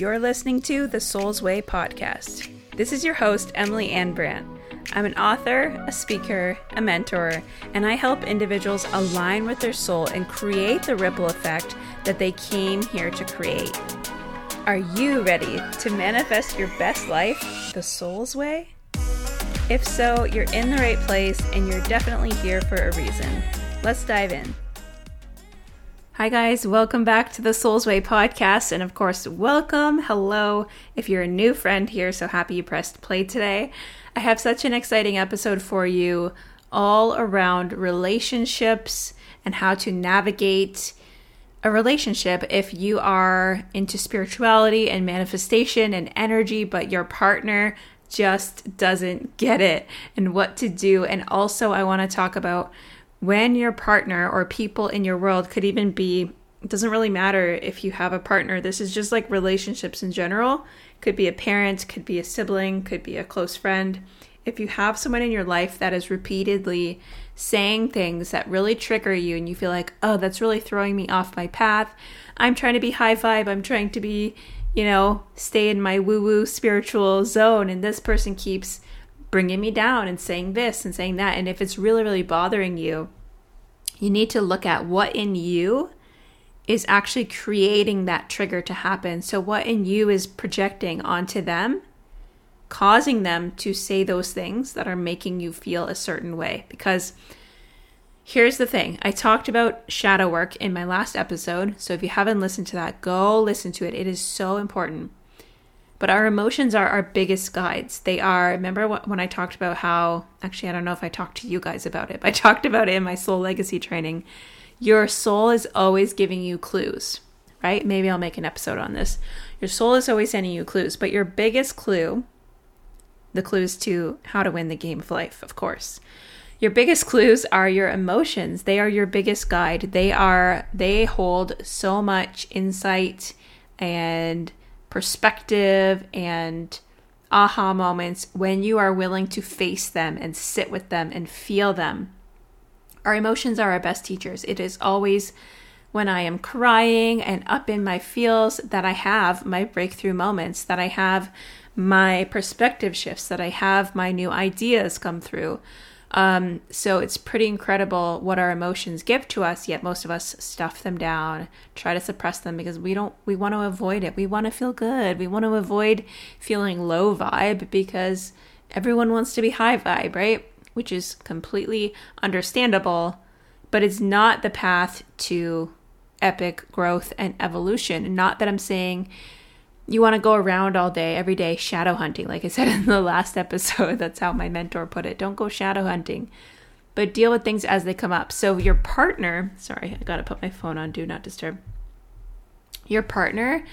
You're listening to the Soul's Way podcast. This is your host, Emily Anne Brant. I'm an author, a speaker, a mentor, and I help individuals align with their soul and create the ripple effect that they came here to create. Are you ready to manifest your best life the soul's way? If so, you're in the right place and you're definitely here for a reason. Let's dive in. Hi, guys. Welcome back to the Soul's Way podcast. And of course, welcome. Hello. If you're a new friend here, so happy you pressed play today. I have such an exciting episode for you all around relationships and how to navigate a relationship if you are into spirituality and manifestation and energy, but your partner just doesn't get it and what to do. And also, I want to talk about when your partner or people in your world could even be it doesn't really matter if you have a partner. This is just like relationships in general. Could be a parent could be a sibling could be a close friend. If you have someone in your life that is repeatedly saying things that really trigger you and you feel like oh that's really throwing me off my path. I'm trying to be high vibe. I'm trying to be you know stay in my woo woo spiritual zone and this person keeps bringing me down and saying this and saying that. And if it's really, really bothering you, you need to look at what in you is actually creating that trigger to happen. So, what in you is projecting onto them, causing them to say those things that are making you feel a certain way. Because here's the thing I talked about shadow work in my last episode. So, if you haven't listened to that, go listen to it. It is so important. But our emotions are our biggest guides. They are, remember when I talked about how, actually, I don't know if I talked to you guys about it, but I talked about it in my soul legacy training. Your soul is always giving you clues, right? Maybe I'll make an episode on this. Your soul is always sending you clues, but your biggest clue, the clues to how to win the game of life, of course. Your biggest clues are your emotions. They are your biggest guide. They are, they hold so much insight and perspective and aha moments when you are willing to face them and sit with them and feel them. Our emotions are our best teachers. It is always when I am crying and up in my feels that I have my breakthrough moments, that I have my perspective shifts, that I have my new ideas come through. Um, so it's pretty incredible what our emotions give to us, yet most of us stuff them down, try to suppress them because we don't, we want to avoid it. We want to feel good. We want to avoid feeling low vibe because everyone wants to be high vibe, right? Which is completely understandable, but it's not the path to epic growth and evolution. Not that I'm saying you want to go around all day, every day, shadow hunting. Like I said in the last episode, that's how my mentor put it. Don't go shadow hunting, but deal with things as they come up. So, your partner, sorry, I got to put my phone on do not disturb. Your partner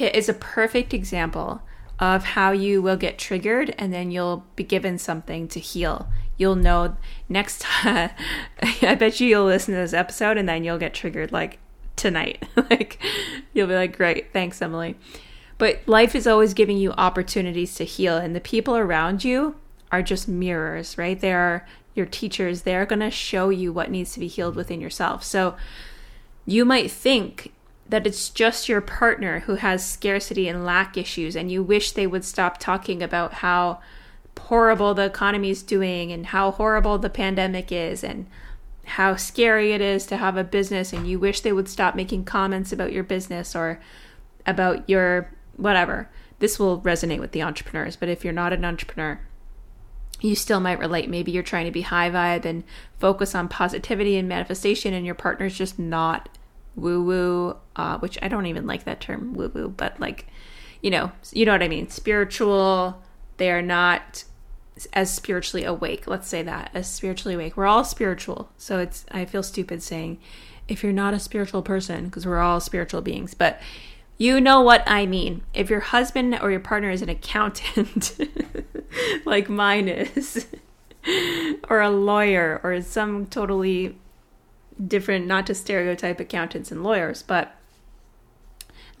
is a perfect example of how you will get triggered and then you'll be given something to heal. You'll know next time, I bet you you'll listen to this episode and then you'll get triggered like tonight. like, you'll be like, great, thanks, Emily. But life is always giving you opportunities to heal, and the people around you are just mirrors, right? They are your teachers. They're going to show you what needs to be healed within yourself. So you might think that it's just your partner who has scarcity and lack issues, and you wish they would stop talking about how horrible the economy is doing and how horrible the pandemic is and how scary it is to have a business and you wish they would stop making comments about your business or about your whatever. This will resonate with the entrepreneurs, but if you're not an entrepreneur, you still might relate. Maybe you're trying to be high vibe and focus on positivity and manifestation, and your partner's just not woo woo, uh, which I don't even like that term woo woo, but like, you know, you know what I mean. Spiritual, they are not as spiritually awake. Let's say that as spiritually awake. We're all spiritual, so it's. I feel stupid saying if you're not a spiritual person because we're all spiritual beings, but you know what I mean. If your husband or your partner is an accountant, like mine is, or a lawyer, or some totally different, not to stereotype accountants and lawyers, but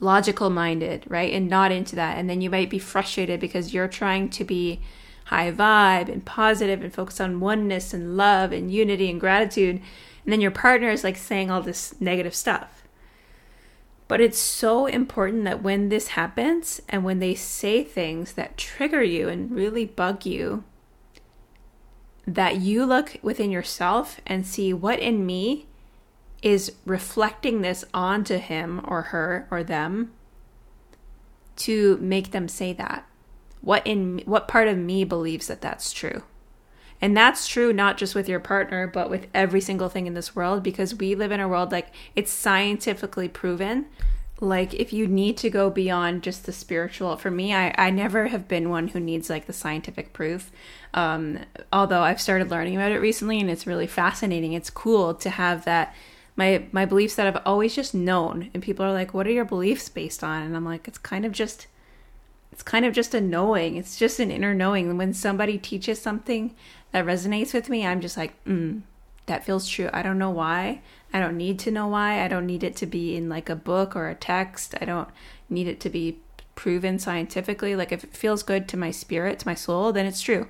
logical minded, right? And not into that. And then you might be frustrated because you're trying to be high vibe and positive and focus on oneness and love and unity and gratitude. And then your partner is like saying all this negative stuff But it's so important that when this happens and when they say things that trigger you and really bug you, that you look within yourself and see what in me is reflecting this onto him or her or them to make them say that. What in what part of me believes that that's true? And that's true not just with your partner, but with every single thing in this world because we live in a world like it's scientifically proven. Like, if you need to go beyond just the spiritual, for me, I, I never have been one who needs like the scientific proof. Um, although I've started learning about it recently and it's really fascinating. It's cool to have that my my beliefs that I've always just known and people are like what are your beliefs based on and I'm like it's kind of just it's kind of just a knowing it's just an inner knowing when somebody teaches something that resonates with me, I'm just like, mm, that feels true. I don't know why. I don't need to know why. I don't need it to be in like a book or a text. I don't need it to be proven scientifically. Like if it feels good to my spirit, to my soul, then it's true.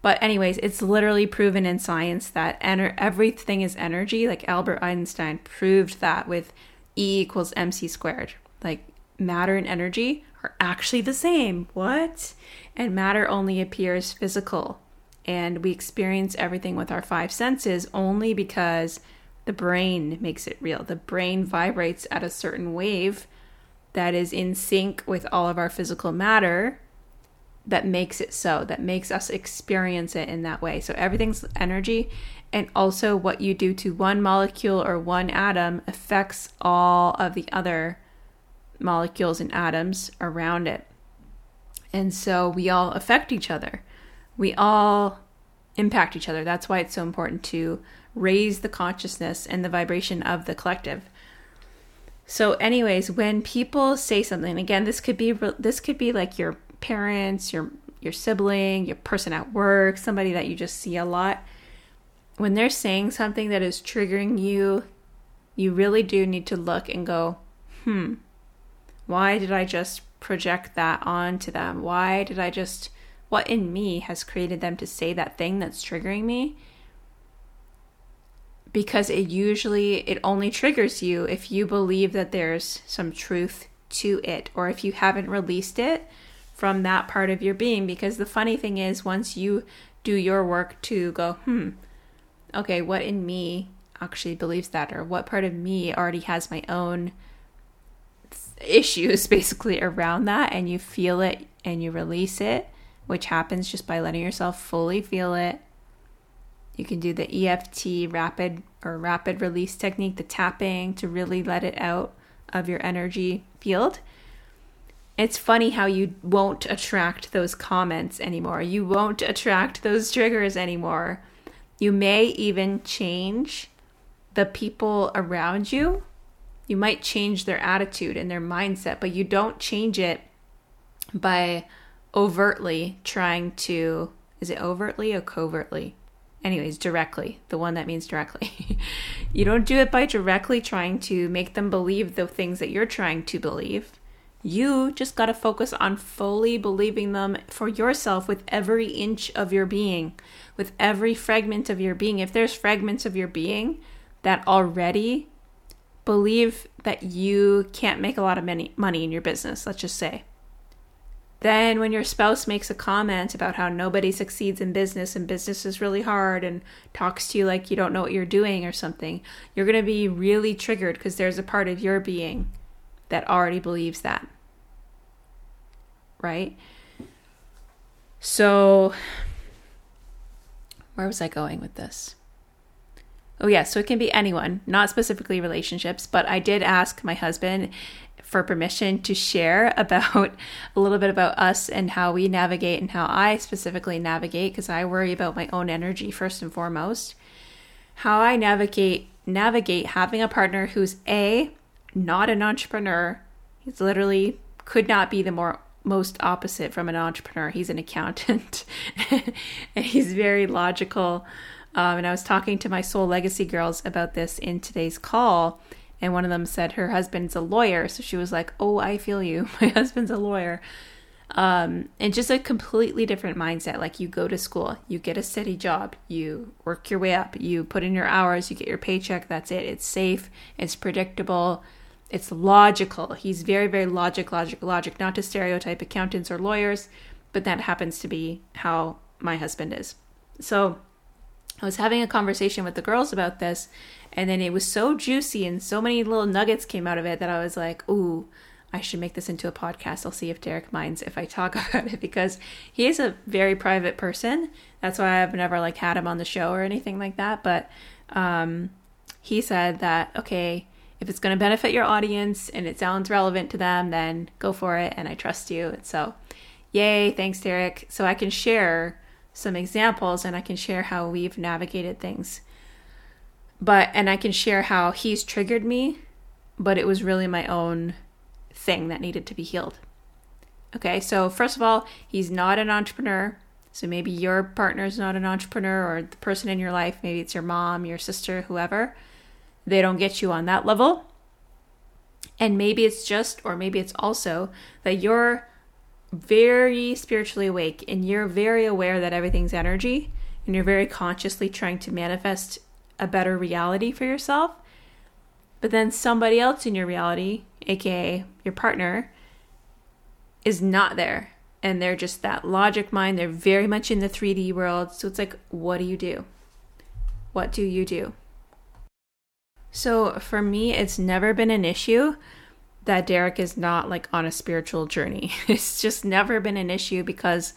But anyways, it's literally proven in science that ener- everything is energy. Like Albert Einstein proved that with E equals mc squared. Like matter and energy are actually the same. What? And matter only appears physical and we experience everything with our five senses only because the brain makes it real. The brain vibrates at a certain wave that is in sync with all of our physical matter that makes it so, that makes us experience it in that way. So everything's energy, and also what you do to one molecule or one atom affects all of the other molecules and atoms around it. And so we all affect each other we all impact each other. That's why it's so important to raise the consciousness and the vibration of the collective. So anyways, when people say something, again, this could be this could be like your parents, your your sibling, your person at work, somebody that you just see a lot. When they're saying something that is triggering you, you really do need to look and go, "Hmm. Why did I just project that onto them? Why did I just what in me has created them to say that thing that's triggering me? Because it usually it only triggers you if you believe that there's some truth to it or if you haven't released it from that part of your being. Because the funny thing is once you do your work to go hmm okay what in me actually believes that? or what part of me already has my own issues basically around that and you feel it and you release it which happens just by letting yourself fully feel it. You can do the EFT rapid or rapid release technique, the tapping to really let it out of your energy field. It's funny how you won't attract those comments anymore. You won't attract those triggers anymore. You may even change the people around you. You might change their attitude and their mindset, but you don't change it by overtly trying to is it overtly or covertly? Anyways, directly, the one that means directly. you don't do it by directly trying to make them believe the things that you're trying to believe. You just got to focus on fully believing them for yourself with every inch of your being, with every fragment of your being. If there's fragments of your being that already believe that you can't make a lot of money, in your business, let's just say, then, when your spouse makes a comment about how nobody succeeds in business and business is really hard and talks to you like you don't know what you're doing or something, you're going to be really triggered because there's a part of your being that already believes that. Right? So, where was I going with this? Oh, yeah, so it can be anyone, not specifically relationships, but I did ask my husband for permission to share about a little bit about us and how we navigate and how I specifically navigate because I worry about my own energy first and foremost. How I navigate navigate having a partner who's a not an entrepreneur. He's literally could not be the more most opposite from an entrepreneur. He's an accountant and he's very logical. Um, and I was talking to my Soul Legacy girls about this in today's call and one of them said her husband's a lawyer. So she was like oh i feel you. My husband's a lawyer. Um, and just a completely different mindset. Like you go to school you get a steady job you work your way up you put in your hours you get your paycheck that's it. It's safe it's predictable it's logical. He's very, very logic, logic, logic, not to stereotype accountants or lawyers, but that happens to be how my husband is. So I was having a conversation with the girls about this, and then it was so juicy and so many little nuggets came out of it that I was like, ooh, I should make this into a podcast. I'll see if Derek minds if I talk about it because he is a very private person. That's why I've never like had him on the show or anything like that. But um, he said that okay, if it's going to benefit your audience and it sounds relevant to them, then go for it. And I trust you. And so, yay, thanks, Derek. So I can share some examples and I can share how we've navigated things. But, and I can share how he's triggered me, but it was really my own thing that needed to be healed. Okay, so first of all, he's not an entrepreneur. So maybe your partner is not an entrepreneur or the person in your life, maybe it's your mom, your sister, whoever they don't get you on that level. And maybe it's just, or maybe it's also that you're very spiritually awake and you're very aware that everything's energy and you're very consciously trying to manifest a better reality for yourself. But then somebody else in your reality, aka your partner, is not there. And they're just that logic mind. They're very much in the 3D world. So it's like, what do you do? What do you do? So for me, it's never been an issue that Derek is not like on a spiritual journey. It's just never been an issue because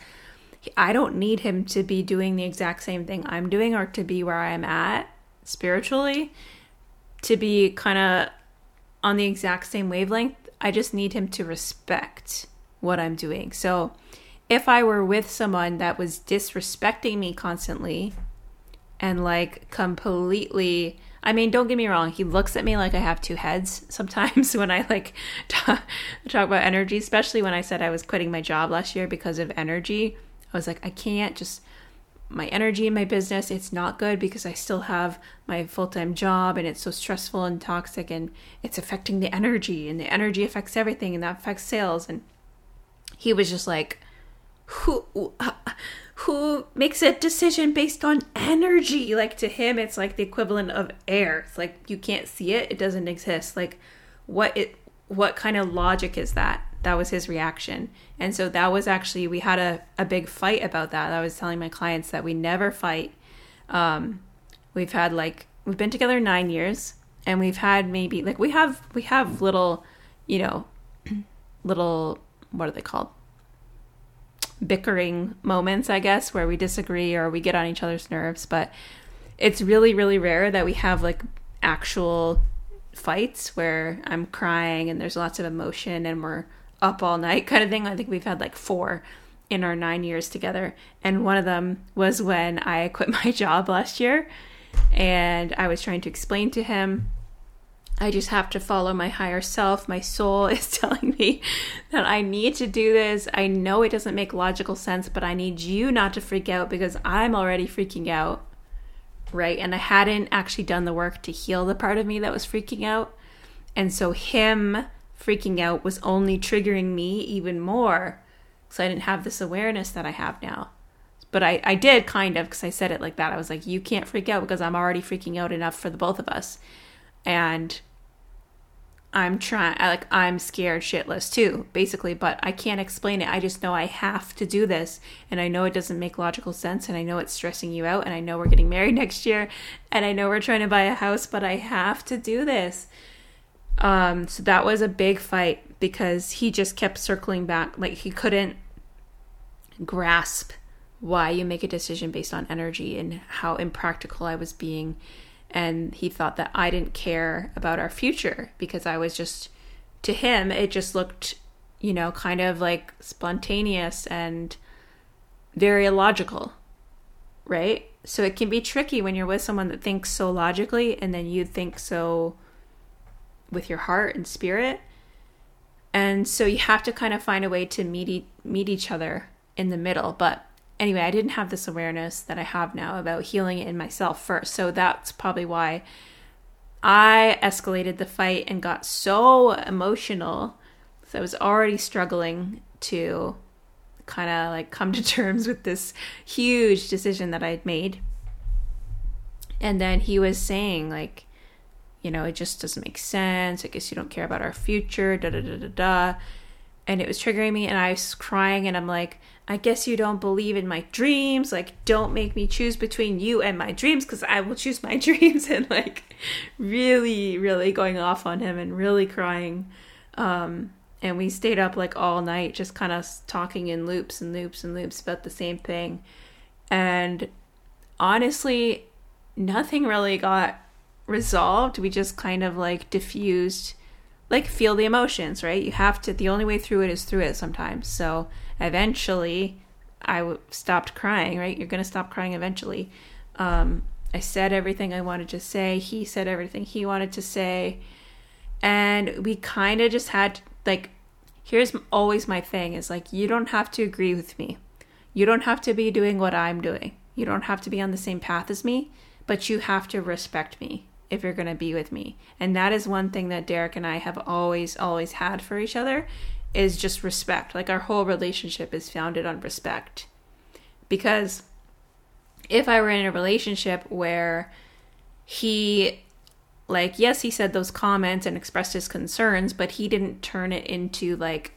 I don't need him to be doing the exact same thing I'm doing or to be where I am at spiritually to be kind of on the exact same wavelength. I just need him to respect what I'm doing. So if I were with someone that was disrespecting me constantly and like completely I mean, don't get me wrong. He looks at me like I have two heads sometimes when I like talk, talk about energy, especially when I said I was quitting my job last year because of energy. I was like, I can't just my energy in my business. It's not good because I still have my full time job and it's so stressful and toxic and it's affecting the energy and the energy affects everything and that affects sales. And he was just like, who who makes a decision based on energy. Like to him it's like the equivalent of air. It's like you can't see it. It doesn't exist. Like what it what kind of logic is that? That was his reaction. And so that was actually we had a, a big fight about that. I was telling my clients that we never fight. Um we've had like we've been together nine years and we've had maybe like we have we have little you know little what are they called bickering moments, I guess, where we disagree or we get on each other's nerves. But it's really, really rare that we have like actual fights where I'm crying and there's lots of emotion and we're up all night kind of thing. I think we've had like four in our nine years together. And one of them was when I quit my job last year and I was trying to explain to him I just have to follow my higher self. My soul is telling me that I need to do this. I know it doesn't make logical sense, but I need you not to freak out because I'm already freaking out. Right. And I hadn't actually done the work to heal the part of me that was freaking out. And so him freaking out was only triggering me even more because I didn't have this awareness that I have now. But I, I did kind of because I said it like that. I was like, you can't freak out because I'm already freaking out enough for the both of us. And I'm trying like I'm scared shitless too, basically, but I can't explain it. I just know I have to do this and I know it doesn't make logical sense and I know it's stressing you out and I know we're getting married next year and I know we're trying to buy a house, but I have to do this. Um so that was a big fight because he just kept circling back like he couldn't grasp why you make a decision based on energy and how impractical I was being and he thought that I didn't care about our future because I was just to him it just looked you know kind of like spontaneous and very illogical right? So it can be tricky when you're with someone that thinks so logically and then you think so with your heart and spirit. And so you have to kind of find a way to meet e- meet each other in the middle. But anyway, I didn't have this awareness that I have now about healing it in myself first. So that's probably why I escalated the fight and got so emotional. So I was already struggling to kind of like come to terms with this huge decision that I'd made. And then he was saying, like, you know, it just doesn't make sense. I guess you don't care about our future, da da da da da. And it was triggering me, and I was crying, and I'm like, I guess you don't believe in my dreams. Like, don't make me choose between you and my dreams because I will choose my dreams. And like, really, really going off on him and really crying. Um, and we stayed up like all night, just kind of talking in loops and loops and loops about the same thing. And honestly, nothing really got resolved. We just kind of like diffused, like feel the emotions, right? You have to, the only way through it is through it sometimes. So eventually I w- stopped crying, right? You're to stop crying eventually. Um, I said everything I wanted to say. He said everything he wanted to say. And we kind of just had, like, here's always my thing is like, you don't have to agree with me. You don't have to be doing what I'm doing. You don't have to be on the same path as me, but you have to respect me if you're going to be with me. And that is one thing that Derek and I have always, always had for each other is just respect. Like our whole relationship is founded on respect. Because if I were in a relationship where he, like, yes, he said those comments and expressed his concerns, but he didn't turn it into like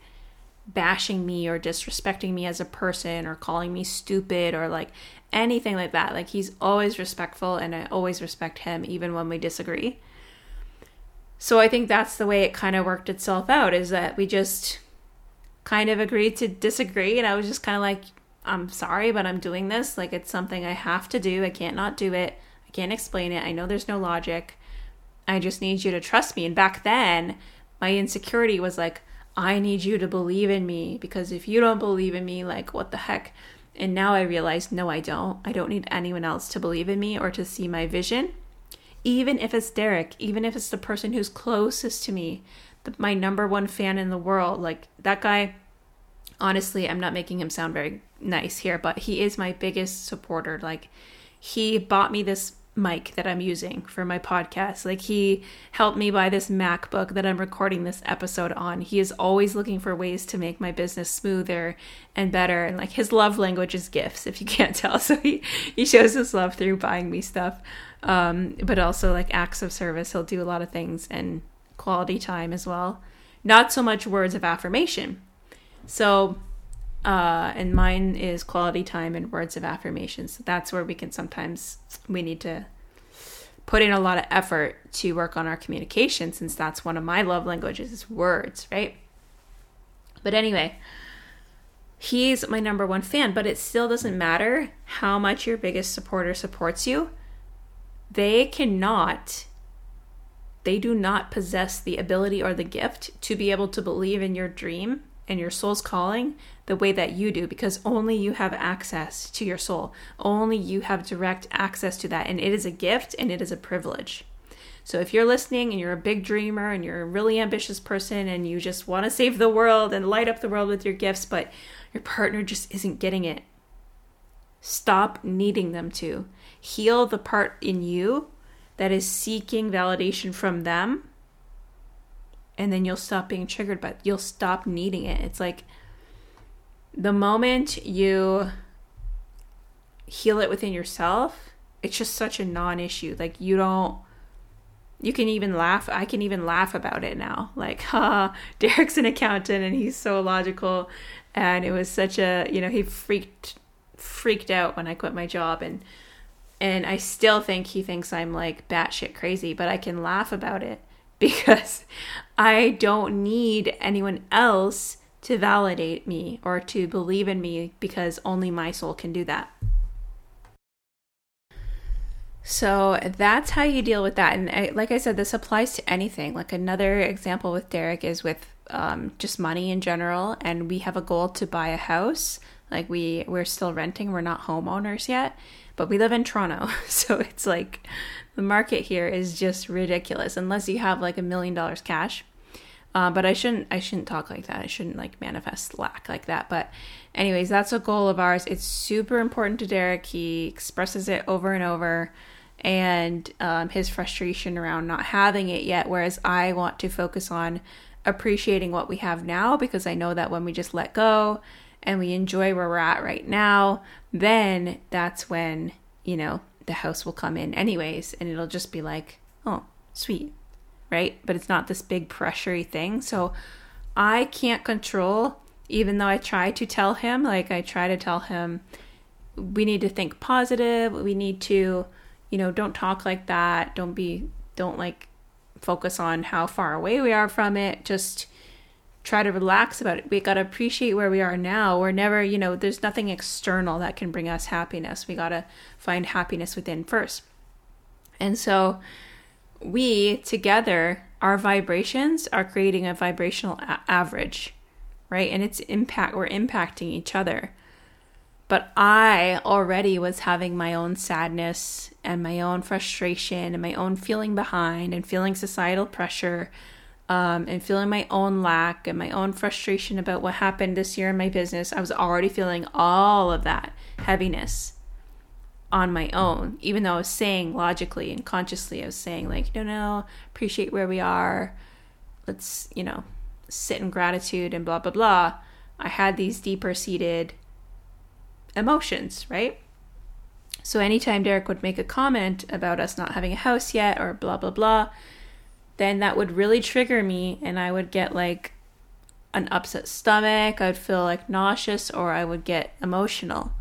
bashing me or disrespecting me as a person or calling me stupid or like anything like that. Like, he's always respectful and I always respect him even when we disagree. So I think that's the way it kind of worked itself out is that we just kind of agreed to disagree and I was just kind of like I'm sorry but I'm doing this like it's something I have to do. I can't not do it. I can't explain it. I know there's no logic. I just need you to trust me. And back then, my insecurity was like I need you to believe in me because if you don't believe in me like what the heck? And now I realize no I don't. I don't need anyone else to believe in me or to see my vision even if it's Derek, even if it's the person who's closest to me, the, my number one fan in the world, like that guy, honestly, I'm not making him sound very nice here, but he is my biggest supporter. Like, he bought me this mic that I'm using for my podcast. Like, he helped me buy this MacBook that I'm recording this episode on. He is always looking for ways to make my business smoother and better. And like, his love language is gifts, if you can't tell. So, he, he shows his love through buying me stuff um, but also like acts of service. He'll do a lot of things and quality time as well. Not so much words of affirmation. So, uh, and mine is quality time and words of affirmation. So that's where we can sometimes we need to put in a lot of effort to work on our communication since that's one of my love languages is words, right? But anyway, he's my number one fan, but it still doesn't matter how much your biggest supporter supports you they cannot they do not possess the ability or the gift to be able to believe in your dream and your soul's calling the way that you do because only you have access to your soul. Only you have direct access to that. And it is a gift and it is a privilege. So if you're listening and you're a big dreamer and you're a really ambitious person and you just want to save the world and light up the world with your gifts, but your partner just isn't getting it, stop needing them to heal the part in you that is seeking validation from them and then you'll stop being triggered but you'll stop needing it. It's like the moment you heal it within yourself it's just such a non-issue. Like you don't you can even laugh i can even laugh about it now. Like ha derek's an accountant and he's so logical. And it was such a you know he freaked freaked out when i quit my job. And and I still think he thinks I'm like batshit crazy, but I can laugh about it because I don't need anyone else to validate me or to believe in me because only my soul can do that. So that's how you deal with that. And I, like I said, this applies to anything. Like another example with Derek is with um, just money in general. And we have a goal to buy a house. Like we we're still renting. We're not homeowners yet. But we live in Toronto, so it's like the market here is just ridiculous unless you have like a million dollars cash. Uh, but I shouldn't I shouldn't talk like that. I shouldn't like manifest lack like that. But anyways, that's a goal of ours. It's super important to Derek. He expresses it over and over and um, his frustration around not having it yet. Whereas I want to focus on appreciating what we have now because I know that when we just let go and we enjoy where we're at right now, then that's when, you know, the house will come in anyways and it'll just be like, oh, sweet, right? But it's not this big pressury thing. So I can't control, even though I try to tell him, like I try to tell him, we need to think positive. We need to, you know, don't talk like that. Don't be, don't like focus on how far away we are from it. Just try to relax about it. We got to appreciate where we are now. We're never, you know, there's nothing external that can bring us happiness. We got to find happiness within first. And so we together, our vibrations are creating a vibrational a- average, right? And it's impact, we're impacting each other. But I already was having my own sadness and my own frustration and my own feeling behind and feeling societal pressure um, and feeling my own lack and my own frustration about what happened this year in my business. I was already feeling all of that heaviness on my own, even though I was saying logically and consciously, I was saying, like, no, no, appreciate where we are. Let's, you know, sit in gratitude and blah, blah, blah. I had these deeper seated emotions, right? So anytime Derek would make a comment about us not having a house yet or blah, blah, blah, then that would really trigger me and I would get like an upset stomach. I'd feel like nauseous or I would get emotional.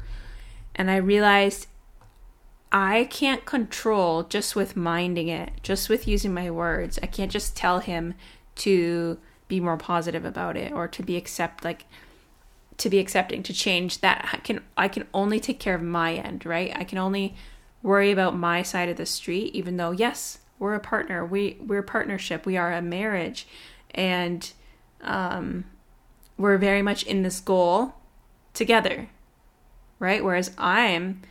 And I realized I can't control just with minding it, just with using my words. I can't just tell him to be more positive about it or to be accept like to be accepting to change that I can I can only take care of my end, right? I can only worry about my side of the street even though yes, we're a partner. We we're a partnership. We are a marriage and um we're very much in this goal together. Right? Whereas I'm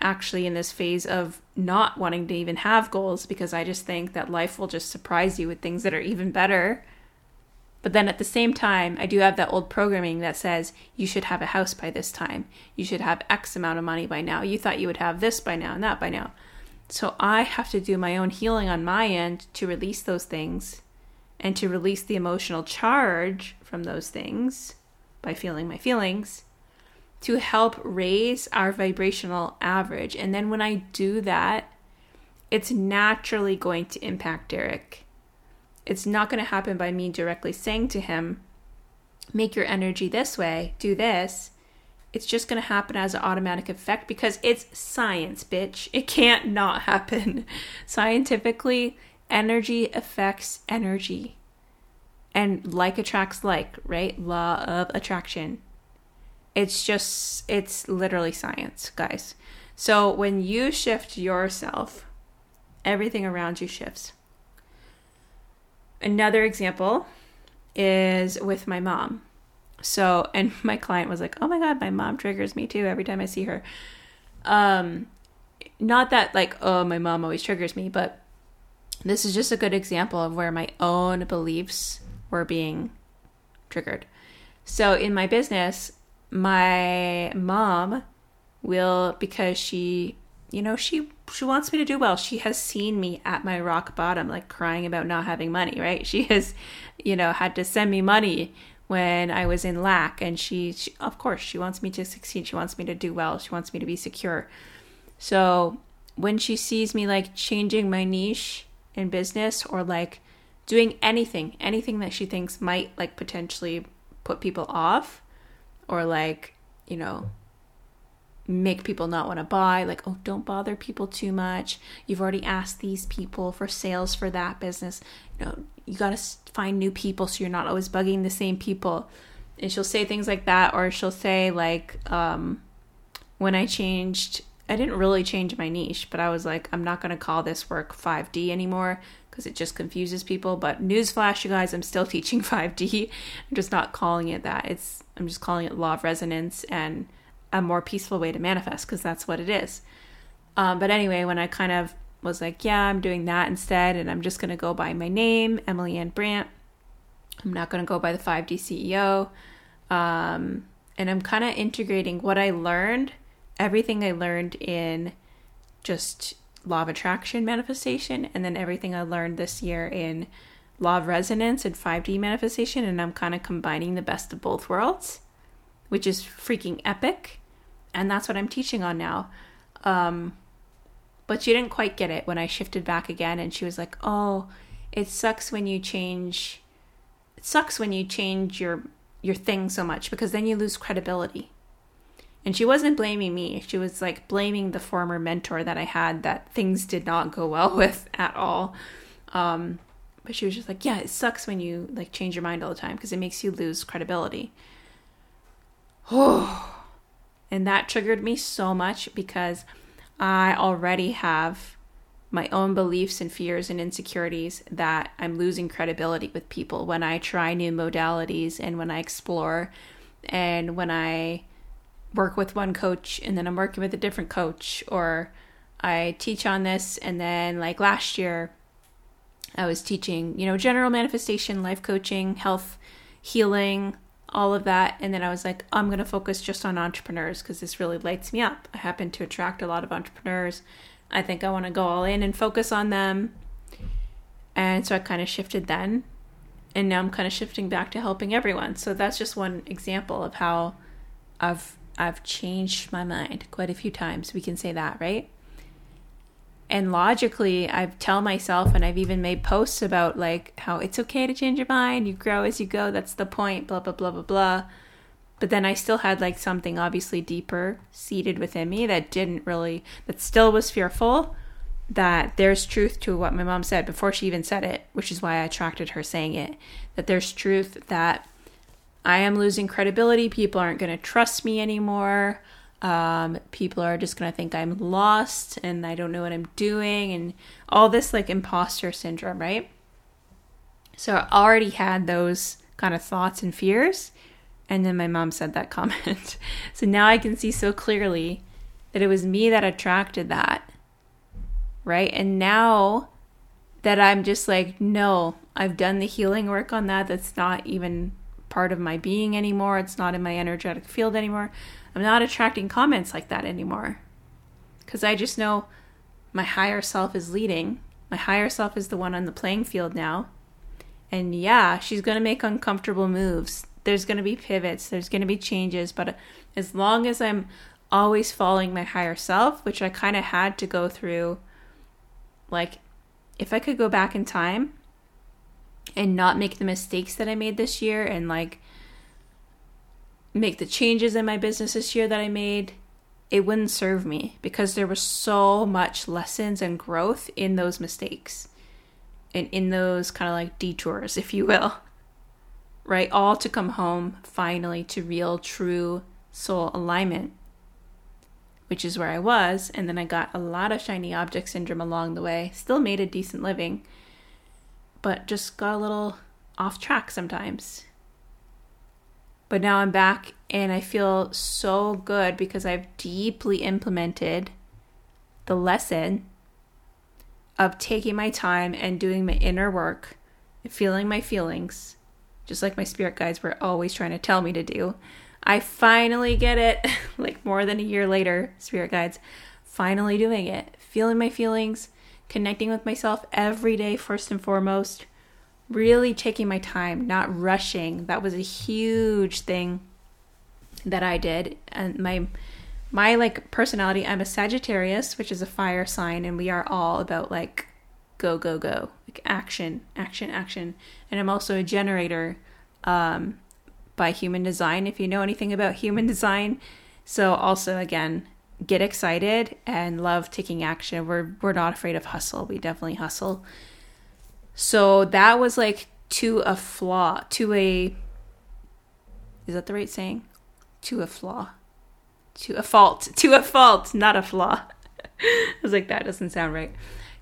actually in this phase of not wanting to even have goals because I just think that life will just surprise you with things that are even better. But then at the same time, I do have that old programming that says you should have a house by this time. You should have X amount of money by now. You thought you would have this by now and that by now. So I have to do my own healing on my end to release those things and to release the emotional charge from those things by feeling my feelings to help raise our vibrational average. And then when I do that, it's naturally going to impact Derek. It's not going to happen by me directly saying to him, make your energy this way, do this. It's just going to happen as an automatic effect because it's science, bitch. It can't not happen. Scientifically, energy affects energy. And like attracts like, right? Law of attraction. It's just, it's literally science, guys. So when you shift yourself, everything around you shifts. Another example is with my mom. So, and my client was like, "Oh my god, my mom triggers me too every time I see her." Um not that like, oh, my mom always triggers me, but this is just a good example of where my own beliefs were being triggered. So, in my business, my mom will because she you know she she wants me to do well she has seen me at my rock bottom like crying about not having money right she has you know had to send me money when i was in lack and she, she of course she wants me to succeed. She wants me to do well. She wants me to be secure. So when she sees me like changing my niche in business or like doing anything anything that she thinks might like potentially put people off or like, you know, make people not want to buy like oh don't bother people too much. You've already asked these people for sales for that business. You know you got to find new people so you're not always bugging the same people. And she'll say things like that or she'll say like um when i changed i didn't really change my niche but i was like i'm not going to call this work 5d anymore because it just confuses people. But newsflash you guys i'm still teaching 5d i'm just not calling it that. It's I'm just calling it law of resonance and a more peaceful way to manifest because that's what it is. Um, but anyway, when I kind of was like, yeah, I'm doing that instead, and I'm just going to go by my name, Emily Anne Brant. I'm not going to go by the 5D CEO. Um, and I'm kind of integrating what I learned, everything I learned in just law of attraction manifestation, and then everything I learned this year in law of resonance and 5D manifestation, and I'm kind of combining the best of both worlds, which is freaking epic. And that's what I'm teaching on now. Um, But she didn't quite get it when I shifted back again and she was like, "Oh, it sucks when you change it sucks when you change your your thing so much because then you lose credibility." And she wasn't blaming me. She was like blaming the former mentor that I had that things did not go well with at all. Um, but she was just like, yeah, it sucks when you like change your mind all the time because it makes you lose credibility. Oh, and that triggered me so much because I already have my own beliefs and fears and insecurities that I'm losing credibility with people when I try new modalities and when I explore and when I work with one coach and then I'm working with a different coach or I teach on this. And then like last year I was teaching, you know, general manifestation, life coaching, health, healing, all of that. And then I was like, I'm going to focus just on entrepreneurs because this really lights me up. I happen to attract a lot of entrepreneurs. I think I want to go all in and focus on them. And so I kind of shifted then. And now I'm kind of shifting back to helping everyone. So that's just one example of how I've I've changed my mind quite a few times. We can say that, right? And logically i tell myself and i've even made posts about like how it's okay to change your mind you grow as you go that's the point blah blah blah blah blah. But then i still had like something obviously deeper seated within me that didn't really that still was fearful that there's truth to what my mom said before she even said it which is why i attracted her saying it. That there's truth that i am losing credibility people aren't going to trust me anymore um, people are just going to think I'm lost and I don't know what I'm doing and all this like imposter syndrome, right? So I already had those kind of thoughts and fears. And then my mom said that comment. so now I can see so clearly that it was me that attracted that. Right. And now that I'm just like, no, I've done the healing work on that. That's not even part of my being anymore. It's not in my energetic field anymore. I'm not attracting comments like that anymore. Because I just know my higher self is leading. My higher self is the one on the playing field now. And yeah, she's going to make uncomfortable moves. There's going to be pivots, there's going to be changes. But as long as I'm always following my higher self, which I kind of had to go through, like, if I could go back in time and not make the mistakes that I made this year and like make the changes in my business this year that I made, it wouldn't serve me because there was so much lessons and growth in those mistakes and in those kind of like detours, if you will. Right? All to come home finally to real, true soul alignment, which is where I was. And then I got a lot of shiny object syndrome along the way. Still made a decent living, but just got a little off track sometimes. But now I'm back and I feel so good because I've deeply implemented the lesson of taking my time and doing my inner work, feeling my feelings, just like my spirit guides were always trying to tell me to do. I finally get it, like more than a year later, spirit guides, finally doing it, feeling my feelings, connecting with myself every day, first and foremost, really taking my time, not rushing. That was a huge thing that I did. And my my like personality, I'm a Sagittarius, which is a fire sign, and we are all about like go go go, like action, action, action. And I'm also a generator um by human design if you know anything about human design. So also again, get excited and love taking action. We're we're not afraid of hustle. We definitely hustle. So that was like to a flaw, to a is that the right saying? To a flaw. To a fault. To a fault, not a flaw. I was like, that doesn't sound right.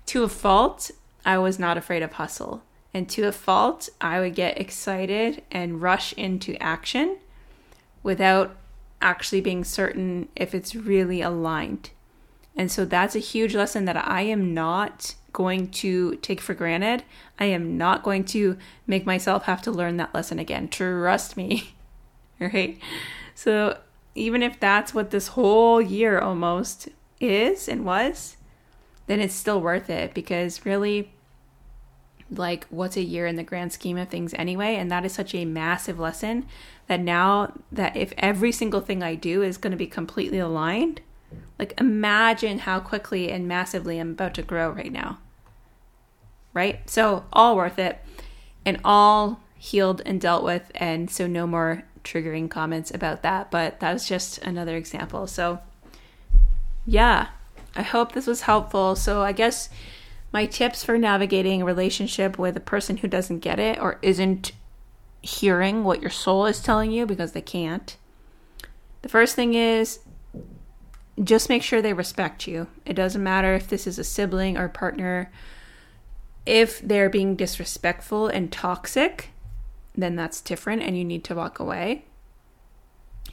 To a fault, I was not afraid of hustle. And to a fault, I would get excited and rush into action without actually being certain if it's really aligned. And so that's a huge lesson that I am not going to take for granted. I am not going to make myself have to learn that lesson again. Trust me. right? So, even if that's what this whole year almost is and was, then it's still worth it because really, like, what's a year in the grand scheme of things anyway? And that is such a massive lesson that now that if every single thing I do is going to be completely aligned, Like, imagine how quickly and massively I'm about to grow right now. Right? So, all worth it and all healed and dealt with. And so, no more triggering comments about that. But that was just another example. So, yeah, I hope this was helpful. So, I guess my tips for navigating a relationship with a person who doesn't get it or isn't hearing what your soul is telling you because they can't. The first thing is just make sure they respect you. It doesn't matter if this is a sibling or partner. If they're being disrespectful and toxic, then that's different and you need to walk away.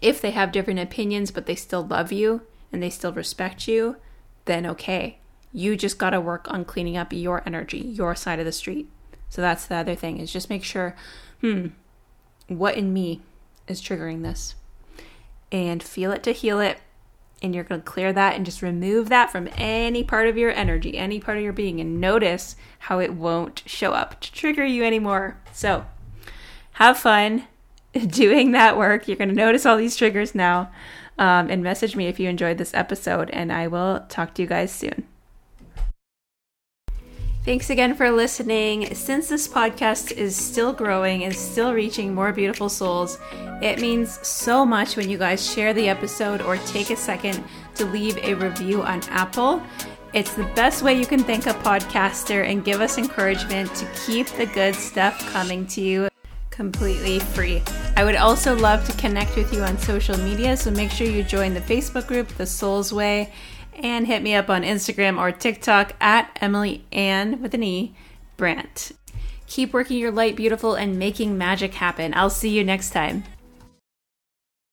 If they have different opinions but they still love you and they still respect you, then okay. You just got to work on cleaning up your energy, your side of the street. So that's the other thing is just make sure, hmm, what in me is triggering this? And feel it to heal it. And you're going to clear that and just remove that from any part of your energy, any part of your being, and notice how it won't show up to trigger you anymore. So have fun doing that work. You're going to notice all these triggers now. Um, and message me if you enjoyed this episode, and I will talk to you guys soon. Thanks again for listening. Since this podcast is still growing and still reaching more beautiful souls, it means so much when you guys share the episode or take a second to leave a review on Apple. It's the best way you can thank a podcaster and give us encouragement to keep the good stuff coming to you completely free. I would also love to connect with you on social media, so make sure you join the Facebook group, The Soul's Way and hit me up on Instagram or TikTok at Emily Ann with an E Brant. Keep working your light beautiful and making magic happen. I'll see you next time.